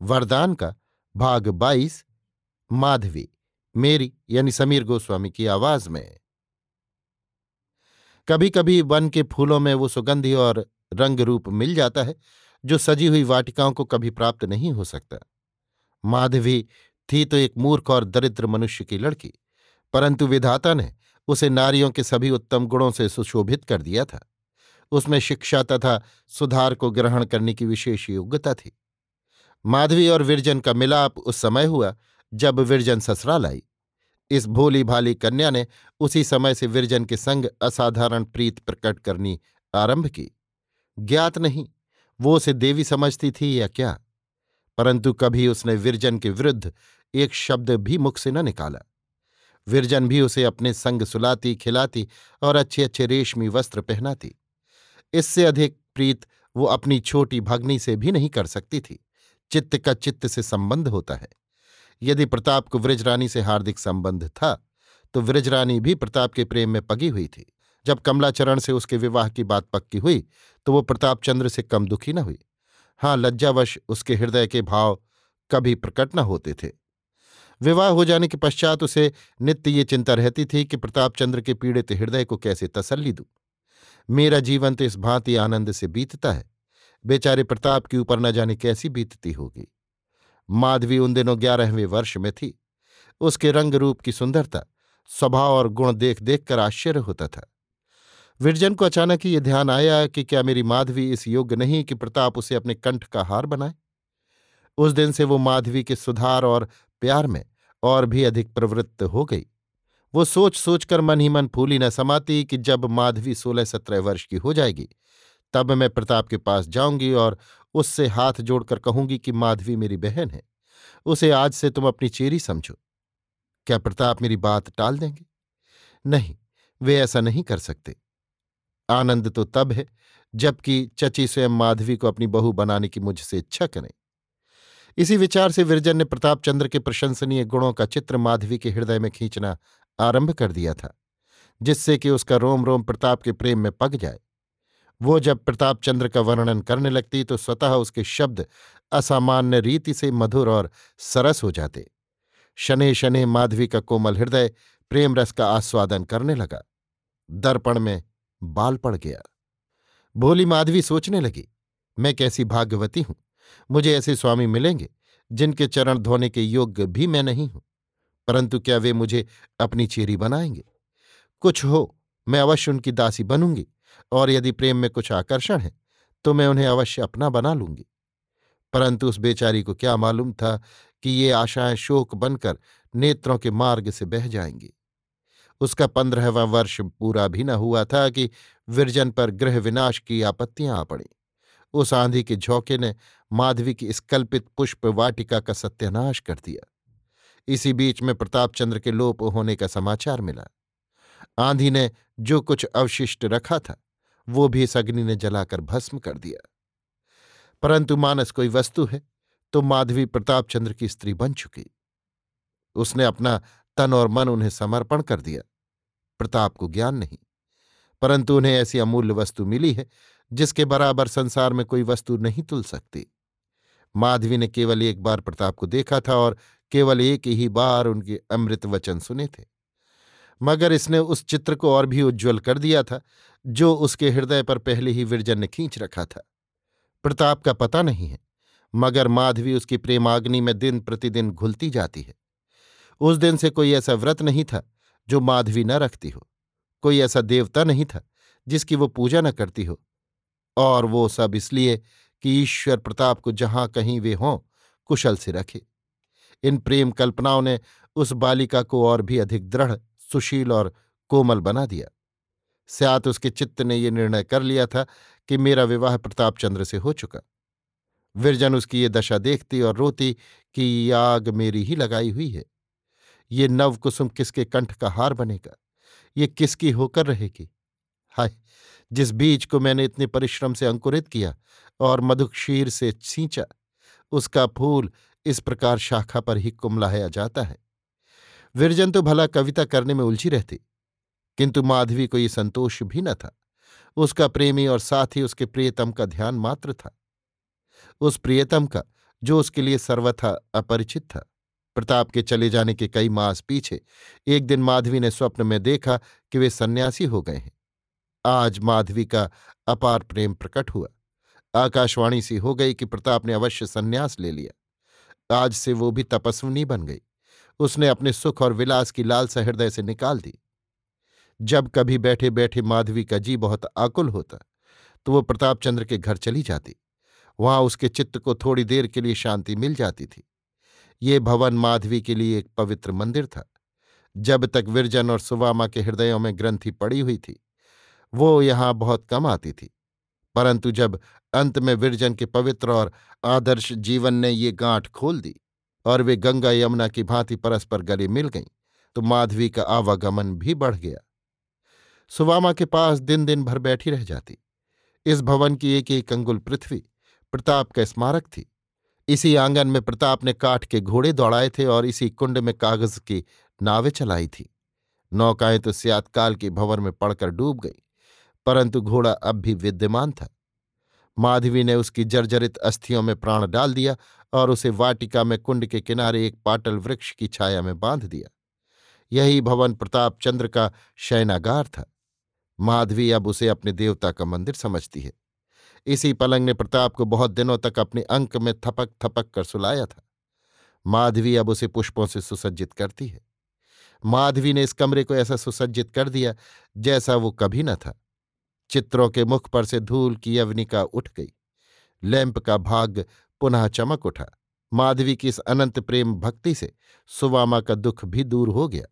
वरदान का भाग बाईस, माधवी, मेरी यानी समीर गोस्वामी की आवाज़ में। कभी कभी वन के फूलों में वो सुगंधी और रंग रूप मिल जाता है, जो सजी हुई वाटिकाओं को कभी प्राप्त नहीं हो सकता। माधवी थी तो एक मूर्ख और दरिद्र मनुष्य की लड़की, परंतु विधाता ने उसे नारियों के सभी उत्तम गुणों से सुशोभित कर दिया था। उसमें शिक्षा तथा सुधार को ग्रहण करने की विशेष योग्यता थी। माधवी और विरजन का मिलाप उस समय हुआ जब विरजन ससुराल आई। इस भोली भाली कन्या ने उसी समय से विरजन के संग असाधारण प्रीत प्रकट करनी आरंभ की। ज्ञात नहीं, वो उसे देवी समझती थी या क्या? परंतु कभी उसने विरजन के विरुद्ध एक शब्द भी मुख से न निकाला। विरजन भी उसे अपने संग सुलाती, खिलाती और अच्छे अच्छे रेशमी वस्त्र पहनाती। इससे अधिक प्रीत वो अपनी छोटी भगनी से भी नहीं कर सकती थी। चित्त का चित्त से संबंध होता है। यदि प्रताप को व्रजरानी से हार्दिक संबंध था तो व्रजरानी भी प्रताप के प्रेम में पगी हुई थी। जब कमलाचरण से उसके विवाह की बात पक्की हुई तो वो प्रताप चंद्र से कम दुखी न हुई। हाँ लज्जावश उसके हृदय के भाव कभी प्रकट न होते थे। विवाह हो जाने के पश्चात उसे नित्य ये चिंता रहती थी कि प्रताप चंद्र के पीड़ित हृदय को कैसे तसल्ली दूँ। मेरा जीवन तो इस भांति आनंद से बीतता है। बेचारे प्रताप के ऊपर न जाने कैसी बीतती होगी। माधवी उन दिनों ग्यारहवें वर्ष में थी। उसके रंग रूप की सुंदरता, स्वभाव और गुण देख देख कर आश्चर्य होता था। विरजन को अचानक ही यह ध्यान आया कि क्या मेरी माधवी इस योग्य नहीं कि प्रताप उसे अपने कंठ का हार बनाए। उस दिन से वो माधवी के सुधार और प्यार में और भी अधिक प्रवृत्त हो गई। वो सोच सोचकर मन ही मन फूली न समाती कि जब माधवी सोलह सत्रह वर्ष की हो जाएगी तब मैं प्रताप के पास जाऊँगी और उससे हाथ जोड़कर कहूँगी कि, माधवी मेरी बहन है, उसे आज से तुम अपनी चेरी समझो। क्या प्रताप मेरी बात टाल देंगे? नहीं, वे ऐसा नहीं कर सकते। आनंद तो तब है, जबकि चची स्वयं माधवी को अपनी बहू बनाने की मुझसे इच्छा करें। इसी विचार से विरजन ने प्रताप चंद्र के प्रशंसनीय गुणों का चित्र माधवी के हृदय में खींचना आरंभ कर दिया था, जिससे कि उसका रोम रोम प्रताप के प्रेम में पग जाए। वो जब प्रताप चंद्र का वर्णन करने लगती तो स्वतः उसके शब्द असामान्य रीति से मधुर और सरस हो जाते। शने शने माधवी का कोमल हृदय प्रेम रस का आस्वादन करने लगा। दर्पण में बाल पड़ गया। भोली माधवी सोचने लगी, मैं कैसी भाग्यवती हूँ? मुझे ऐसे स्वामी मिलेंगे, जिनके चरण धोने के योग्य भी मैं नहीं हूँ। परंतु क्या वे मुझे अपनी चेरी बनाएँगे? कुछ हो, मैं अवश्य उनकी दासी बनूँगी। और यदि प्रेम में कुछ आकर्षण है तो मैं उन्हें अवश्य अपना बना लूँगी। परंतु उस बेचारी को क्या मालूम था कि ये आशाएँ शोक बनकर नेत्रों के मार्ग से बह जाएँगी। उसका पंद्रहवा वर्ष पूरा भी न हुआ था कि विरजन पर गृह विनाश की आपत्तियाँ आ पड़ी। उस आंधी के झोंके ने माधवी की स्कल्पित पुष्प वाटिका का सत्यानाश कर दिया। इसी बीच में प्रतापचंद्र के लोप होने का समाचार मिला। आंधी ने जो कुछ अवशिष्ट रखा था वो भी इस अग्नि ने जलाकर भस्म कर दिया। परंतु मानस कोई वस्तु है तो माधवी प्रताप चंद्र की स्त्री बन चुकी। उसने अपना तन और मन उन्हें समर्पण कर दिया। प्रताप को ज्ञान नहीं, परंतु उन्हें ऐसी अमूल्य वस्तु मिली है, जिसके बराबर संसार में कोई वस्तु नहीं तुल सकती। माधवी ने केवल एक बार प्रताप को देखा था और केवल एक ही बार उनके अमृत वचन सुने थे। मगर इसने उस चित्र को और भी उज्ज्वल कर दिया था जो उसके हृदय पर पहले ही विरजन ने खींच रखा था। प्रताप का पता नहीं है, मगर माधवी उसकी प्रेमाग्नि में दिन प्रतिदिन घुलती जाती है। उस दिन से कोई ऐसा व्रत नहीं था, जो माधवी न रखती हो। कोई ऐसा देवता नहीं था, जिसकी वो पूजा न करती हो। और वो सब इसलिए कि ईश्वर प्रताप को जहाँ कहीं वे हों, कुशल से रखे। इन प्रेम कल्पनाओं ने उस बालिका को और भी अधिक दृढ़, सुशील और कोमल बना दिया। स्यात उसके चित्त ने यह निर्णय कर लिया था कि मेरा विवाह प्रतापचंद्र से हो चुका। विरजन उसकी ये दशा देखती और रोती कि आग मेरी ही लगाई हुई है। ये नवकुसुम किसके कंठ का हार बनेगा? ये किसकी होकर रहेगी? हाय, जिस बीज को मैंने इतने परिश्रम से अंकुरित किया और मधुक्षीर से सींचा उसका फूल इस प्रकार शाखा पर ही कुमलाया जाता है। विरजन तो भला कविता करने में उलझी रहती। किंतु माधवी को ये संतोष भी न था। उसका प्रेमी और साथ ही उसके प्रियतम का ध्यान मात्र था। उस प्रियतम का, जो उसके लिए सर्वथा अपरिचित था, प्रताप के चले जाने के कई मास पीछे, एक दिन माधवी ने स्वप्न में देखा कि वे सन्यासी हो गए हैं। आज माधवी का अपार प्रेम प्रकट हुआ। आकाशवाणी सी हो गई कि प्रताप ने अवश्य सन्यास ले लिया। आज से वो भी तपस्विनी बन गई। उसने अपने सुख और विलास की लालसा हृदय से निकाल दी। जब कभी बैठे बैठे माधवी का जी बहुत आकुल होता तो वो प्रतापचंद्र के घर चली जाती। वहाँ उसके चित्त को थोड़ी देर के लिए शांति मिल जाती थी। ये भवन माधवी के लिए एक पवित्र मंदिर था। जब तक विरजन और सुवामा के हृदयों में ग्रंथि पड़ी हुई थी, वो यहाँ बहुत कम आती थी। परंतु जब अंत में विरजन के पवित्र और आदर्श जीवन ने ये गांठ खोल दी और वे गंगा यमुना की भांति परस्पर गले मिल गईं तो माधवी का आवागमन भी बढ़ गया। सुवामा के पास दिन दिन भर बैठी रह जाती। इस भवन की एक एक अंगुल पृथ्वी प्रताप का स्मारक थी। इसी आँगन में प्रताप ने काठ के घोड़े दौड़ाए थे और इसी कुंड में कागज़ की नावें चलाई थी। नौकाएँ तो सियातकाल के भंवर में पड़कर डूब गई, परंतु घोड़ा अब भी विद्यमान था। माधवी ने उसकी जर्जरित अस्थियों में प्राण डाल दिया और उसे वाटिका में कुंड के किनारे एक पाटल वृक्ष की छाया में बाँध दिया। यही भवन प्रताप चंद्र का शयनागार था। माधवी अब उसे अपने देवता का मंदिर समझती है। इसी पलंग ने प्रताप को बहुत दिनों तक अपने अंक में थपक थपक कर सुलाया था। माधवी अब उसे पुष्पों से सुसज्जित करती है। माधवी ने इस कमरे को ऐसा सुसज्जित कर दिया जैसा वो कभी न था। चित्रों के मुख पर से धूल की अवनिका उठ गई। लैंप का भाग पुनः चमक उठा। माधवी की इस अनंत प्रेम भक्ति से सुवामा का दुख भी दूर हो गया।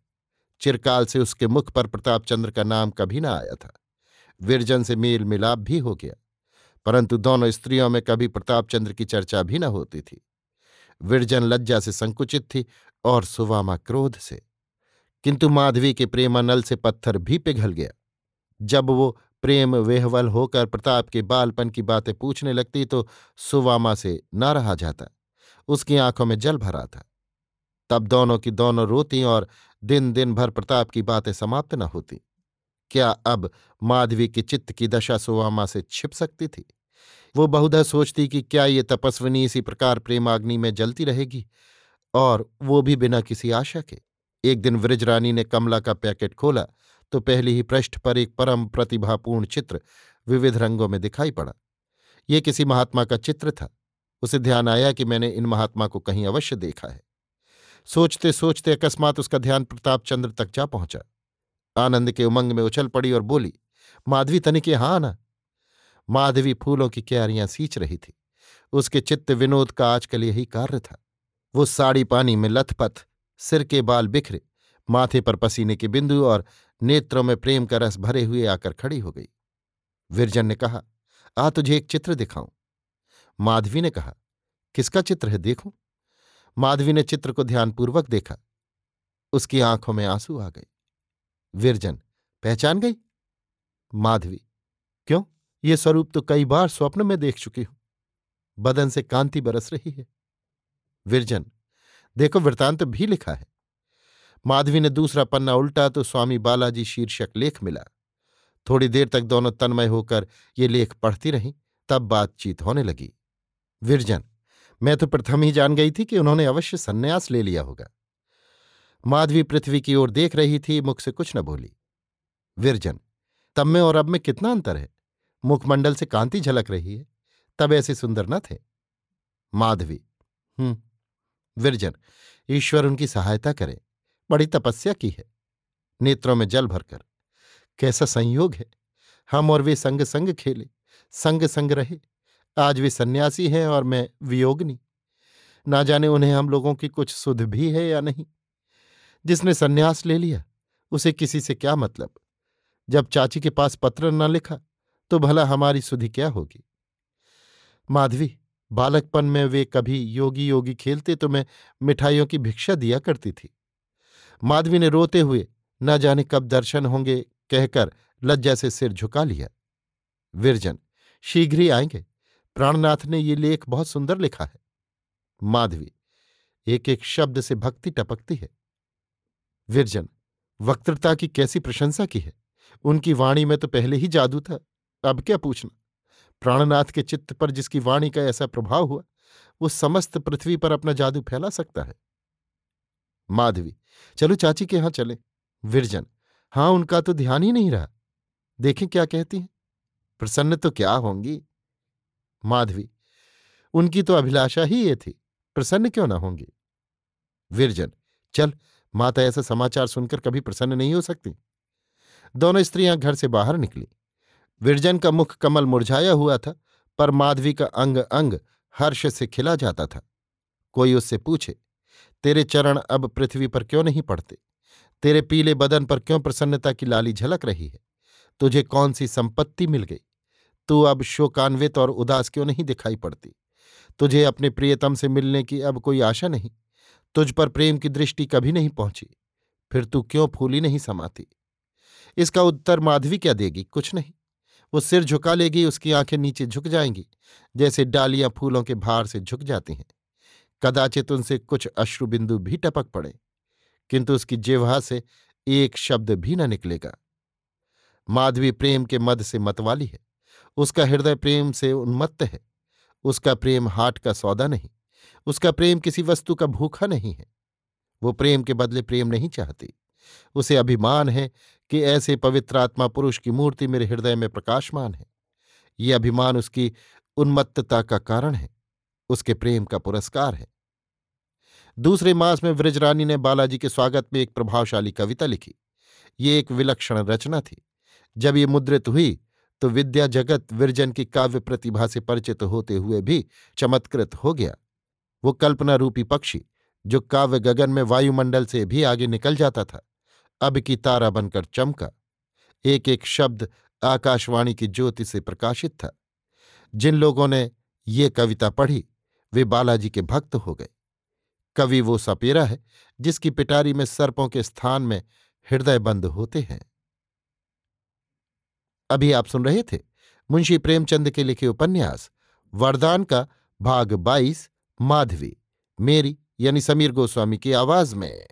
चिरकाल से उसके मुख पर प्रतापचंद्र का नाम कभी ना आया था। विरजन से मेल मिलाप भी हो गया, परंतु दोनों स्त्रियों में कभी प्रतापचंद्र की चर्चा भी न होती थी। विरजन लज्जा से संकुचित थी और सुवामा क्रोध से। किंतु माधवी के प्रेमानल से पत्थर भी पिघल गया। जब वो प्रेम वेहवल होकर प्रताप के बालपन की बातें पूछने लगती तो सुवामा से ना रहा जाता। उसकी आँखों में जल भरा था। तब दोनों की दोनों रोती और दिन दिन भर प्रताप की बातें समाप्त न होती। क्या अब माधवी की चित्त की दशा सुवामा से छिप सकती थी? वो बहुधा सोचती कि क्या ये तपस्विनी इसी प्रकार प्रेमाग्नि में जलती रहेगी? और वो भी बिना किसी आशा के। एक दिन व्रजरानी ने कमला का पैकेट खोला तो पहले ही पृष्ठ पर एक परम प्रतिभापूर्ण चित्र विविध रंगों में दिखाई पड़ा। ये किसी महात्मा का चित्र था। उसे ध्यान आया कि मैंने इन महात्मा को कहीं अवश्य देखा है। सोचते सोचते अकस्मात उसका ध्यान प्रतापचंद्र तक जा पहुँचा। आनंद के उमंग में उछल पड़ी और बोली, माधवी तनिक यहाँ आना। माधवी फूलों की क्यारियाँ सींच रही थी। उसके चित्त विनोद का आजकल यही कार्य था। वो साड़ी पानी में लथपथ, सिर के बाल बिखरे, माथे पर पसीने के बिंदु और नेत्रों में प्रेम का रस भरे हुए आकर खड़ी हो गई। विरजन ने कहा, आ तुझे एक चित्र दिखाऊँ। माधवी ने कहा, किसका चित्र है, देखूँ? माधवी ने चित्र को ध्यानपूर्वक देखा। उसकी आँखों में आँसू आ गए। विरजन, पहचान गई? माधवी, क्यों? ये स्वरूप तो कई बार स्वप्न में देख चुकी हूँ। बदन से कांति बरस रही है। विरजन, देखो वृतांत तो भी लिखा है। माधवी ने दूसरा पन्ना उल्टा तो स्वामी बालाजी शीर्षक लेख मिला। थोड़ी देर तक दोनों तन्मय होकर ये लेख पढ़ती रहीं, तब बातचीत होने लगी। विरजन मैं तो प्रथम ही जान गई थी कि उन्होंने अवश्य सन्यास ले लिया होगा। माधवी पृथ्वी की ओर देख रही थी, मुख से कुछ न बोली। विरजन, तब में और अब में कितना अंतर है? मुखमंडल से कांति झलक रही है, तब ऐसे सुंदर न थे। माधवी हम्म विरजन, ईश्वर उनकी सहायता करे, बड़ी तपस्या की है, नेत्रों में जल भरकर। कैसा संयोग है, हम और वे संग संग खेले संग संग रहे। आज वे सन्यासी हैं और मैं वियोगनी। ना जाने उन्हें हम लोगों की कुछ सुध भी है या नहीं। जिसने सन्यास ले लिया, उसे किसी से क्या मतलब? जब चाची के पास पत्र न लिखा तो भला हमारी सुधि क्या होगी? माधवी, बालकपन में वे कभी योगी योगी खेलते तो मैं मिठाइयों की भिक्षा दिया करती थी। माधवी ने रोते हुए, न जाने कब दर्शन होंगे, कहकर लज्जा से सिर झुका लिया। विरजन, शीघ्र ही आएँगे। प्राणनाथ ने ये लेख बहुत सुंदर लिखा है। माधवी एक एक शब्द से भक्ति टपकती है। विरजन, वक्तृता की कैसी प्रशंसा की है? उनकी वाणी में तो पहले ही जादू था, अब क्या पूछना? प्राणनाथ के चित्त पर जिसकी वाणी का ऐसा प्रभाव हुआ, वो समस्त पृथ्वी पर अपना जादू फैला सकता है। माधवी, चलो चाची के यहाँ चले। विरजन, हाँ, उनका तो ध्यान ही नहीं रहा। देखें क्या कहती हैं। प्रसन्न तो क्या होंगी? माधवी, उनकी तो अभिलाषा ही ये थी, प्रसन्न क्यों ना होंगी? विरजन, चल, माता ऐसा समाचार सुनकर कभी प्रसन्न नहीं हो सकती। दोनों स्त्रियाँ घर से बाहर निकली। विरजन का मुख कमल मुरझाया हुआ था, पर माधवी का अंग अंग हर्ष से खिला जाता था। कोई उससे पूछे, तेरे चरण अब पृथ्वी पर क्यों नहीं पड़ते? तेरे पीले बदन पर क्यों प्रसन्नता की लाली झलक रही है? तुझे कौन सी संपत्ति मिल गई? तू अब शोकान्वित और उदास क्यों नहीं दिखाई पड़ती? तुझे अपने प्रियतम से मिलने की अब कोई आशा नहीं। तुझ पर प्रेम की दृष्टि कभी नहीं पहुँची। फिर तू क्यों फूली नहीं समाती? इसका उत्तर माधवी क्या देगी? कुछ नहीं। वो सिर झुका लेगी, उसकी आँखें नीचे झुक जाएँगी, जैसे डालियाँ फूलों के भार से झुक जाती हैं। कदाचित उनसे कुछ अश्रुबिंदु भी टपक पड़े, किंतु उसकी जिह्वा से एक शब्द भी न निकलेगा। माधवी प्रेम के मद से मतवाली है। उसका हृदय प्रेम से उन्मत्त है। उसका प्रेम हाट का सौदा नहीं। उसका प्रेम किसी वस्तु का भूखा नहीं है। वो प्रेम के बदले प्रेम नहीं चाहती। उसे अभिमान है कि ऐसे पवित्र आत्मा पुरुष की मूर्ति मेरे हृदय में प्रकाशमान है। ये अभिमान उसकी उन्मत्तता का कारण है। उसके प्रेम का पुरस्कार है। दूसरे मास में व्रजरानी ने बालाजी के स्वागत में एक प्रभावशाली कविता लिखी। ये एक विलक्षण रचना थी। जब ये मुद्रित हुई तो विद्या जगत विरजन की काव्य प्रतिभा से परिचित होते हुए भी चमत्कृत हो गया। वो कल्पना रूपी पक्षी, जो काव्य गगन में वायुमंडल से भी आगे निकल जाता था, अब की तारा बनकर चमका। एक एक शब्द आकाशवाणी की ज्योति से प्रकाशित था। जिन लोगों ने ये कविता पढ़ी, वे बालाजी के भक्त हो गए। कवि वो सपेरा है, जिसकी पिटारी में सर्पों के स्थान में हृदय बंद होते हैं। अभी आप सुन रहे थे मुंशी प्रेमचंद के लिखे उपन्यास, वरदान का भाग बाईस, माधवी, मेरी यानी समीर गोस्वामी की आवाज़ में।